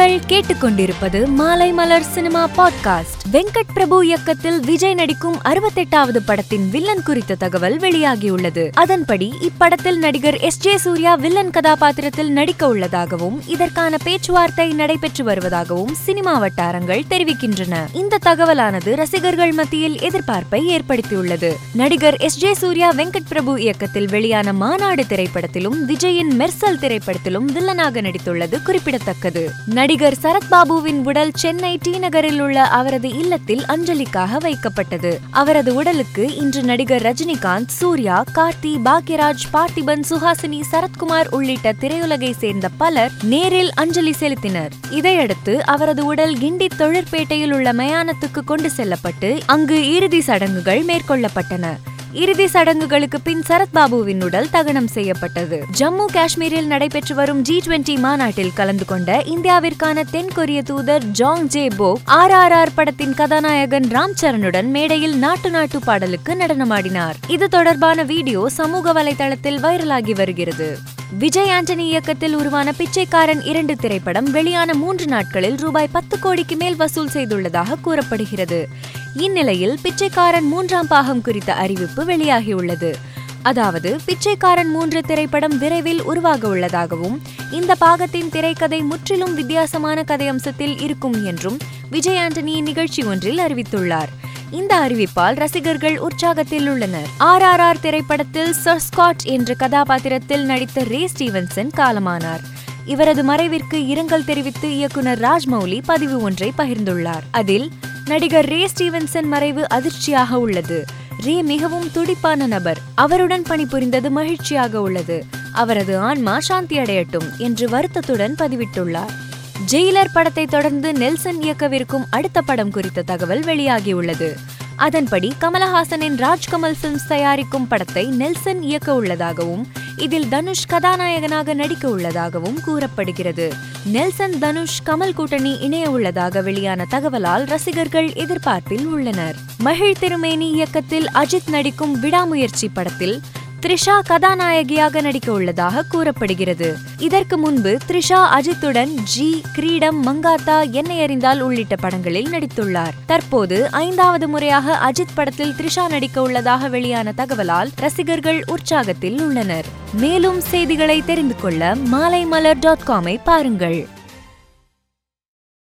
நீங்கள் கேட்டுக்கொண்டிருப்பது Maalai Malar cinema podcast. Venkat Prabhu இயக்கத்தில் விஜய் நடிக்கும் அறுபத்தெட்டாவது படத்தின் வில்லன் குறித்த தகவல் வெளியாகியுள்ளது. அதன்படி இப்படத்தில் நடிகர் எஸ் ஜே சூர்யா வில்லன் கதாபாத்திரத்தில் நடிக்க உள்ளதாகவும் இதற்கான பேச்சுவார்த்தை நடைபெற்று வருவதாகவும் சினிமா வட்டாரங்கள் தெரிவிக்கின்றன. இந்த தகவலானது ரசிகர்கள் மத்தியில் எதிர்பார்ப்பை ஏற்படுத்தியுள்ளது. நடிகர் எஸ் ஜே சூர்யா வெங்கட் பிரபு இயக்கத்தில் வெளியான மாநாடு திரைப்படத்திலும் விஜயின் மெர்சல் திரைப்படத்திலும் வில்லனாக நடித்துள்ளது குறிப்பிடத்தக்கது. நடிகர் சரத்பாபுவின் உடல் சென்னை டி நகரில் உள்ள அவரது இல்லத்தில் அஞ்சலிக்காக வைக்கப்பட்டது. அவரது உடலுக்கு இன்று நடிகர் ரஜினிகாந்த் சூர்யா கார்த்தி பாக்யராஜ் பார்த்திபன் சுஹாசினி சரத்குமார் உள்ளிட்ட திரையுலகை சேர்ந்த பலர் நேரில் அஞ்சலி செலுத்தினர். இதையடுத்து அவரது உடல் கிண்டி தொழிற்பேட்டையில் உள்ள மயானத்துக்கு கொண்டு செல்லப்பட்டு அங்கு இறுதி சடங்குகள் மேற்கொள்ளப்பட்டன. இறுதி சடங்குகளுக்கு பின் சரத்பாபுவின் உடல் தகனம் செய்யப்பட்டது. ஜம்மு காஷ்மீரில் நடைபெற்று வரும் ஜி டுவெண்டி மாநாட்டில் கலந்து கொண்ட இந்தியாவிற்கான தென் கொரிய தூதர் Chang Jae Bok R R R படத்தின் கதாநாயகன் ராம் சரணுடன் மேடையில் நாட்டு நாட்டு பாடலுக்கு நடனமாடினார். இது தொடர்பான வீடியோ சமூக வலைதளத்தில் வைரலாகி வருகிறது. விஜய் ஆண்டனி இயக்கத்தில் உருவான பிச்சைக்காரன் இரண்டு திரைப்படம் வெளியான மூன்று நாட்களில் ரூபாய் பத்து கோடிக்கு மேல் வசூல் செய்துள்ளதாக கூறப்படுகிறது. இந்நிலையில் பிச்சைக்காரன் மூன்றாம் பாகம் குறித்த அறிவிப்பு வெளியாகியுள்ளது. அதாவது பிச்சைக்காரன் மூன்று திரைப்படம் விரைவில் உருவாக உள்ளதாகவும் இந்த பாகத்தின் திரைக்கதை முற்றிலும் வித்தியாசமான கதையம்சத்தில் இருக்கும் என்றும் விஜய் ஆண்டனி நிகழ்ச்சி ஒன்றில் அறிவித்துள்ளார். இந்த அறிவிப்பால் ரசிகர்கள் உற்சாகத்தில் உள்ளனர். ஆர் ஆர் ஆர் திரைப்படத்தில் சர் ஸ்காட் என்ற கதாபாத்திரத்தில் நடித்த ரே ஸ்டீவன்சன் காலமானார். இவரது மறைவிற்கு இரங்கல் தெரிவித்து இயக்குனர் ராஜ்மௌலி பதிவு ஒன்றை பகிர்ந்துள்ளார். அதில் நடிகர் ரே ஸ்டீவன்சன் மறைவு அதிர்ச்சியாக உள்ளது. ரே மிகவும் துடிப்பான நபர். அவருடன் பணிபுரிந்தது மகிழ்ச்சியாக உள்ளது. அவரது ஆன்மா சாந்தி அடையட்டும் என்று வருத்தத்துடன் பதிவிட்டுள்ளார். ஜெயிலர் படத்தை தொடர்ந்து நெல்சன் இயக்கவிருக்கும் அடுத்த படம் குறித்த தகவல் வெளியாகியுள்ளது. அதன்படி கமலஹாசனின் ராஜ்கமல் பிலிம்ஸ் தயாரிக்கும் படத்தை நெல்சன் இயக்க உள்ளதாகவும் இதில் தனுஷ் கதாநாயகனாக நடிக்க உள்ளதாகவும் கூறப்படுகிறது. நெல்சன் தனுஷ் கமல் கூட்டணி இணைய உள்ளதாக வெளியான தகவலால் ரசிகர்கள் எதிர்பார்ப்பில் உள்ளனர். மகிழ் திருமேனி இயக்கத்தில் அஜித் நடிக்கும் விடாமுயற்சி படத்தில் த்ரிஷா கதாநாயகியாக நடிக்க உள்ளதாக கூறப்படுகிறது. இதற்கு முன்பு த்ரிஷா அஜித்துடன் ஜி கிரீடம் மங்காத்தா என்னை அறிந்தால் உள்ளிட்ட படங்களில் நடித்துள்ளார். தற்போது ஐந்தாவது முறையாக அஜித் படத்தில் த்ரிஷா நடிக்க உள்ளதாக வெளியான தகவலால் ரசிகர்கள் உற்சாகத்தில் உள்ளனர். மேலும் செய்திகளை தெரிந்து கொள்ள மாலைமலர் டாட் காமை பாருங்கள்.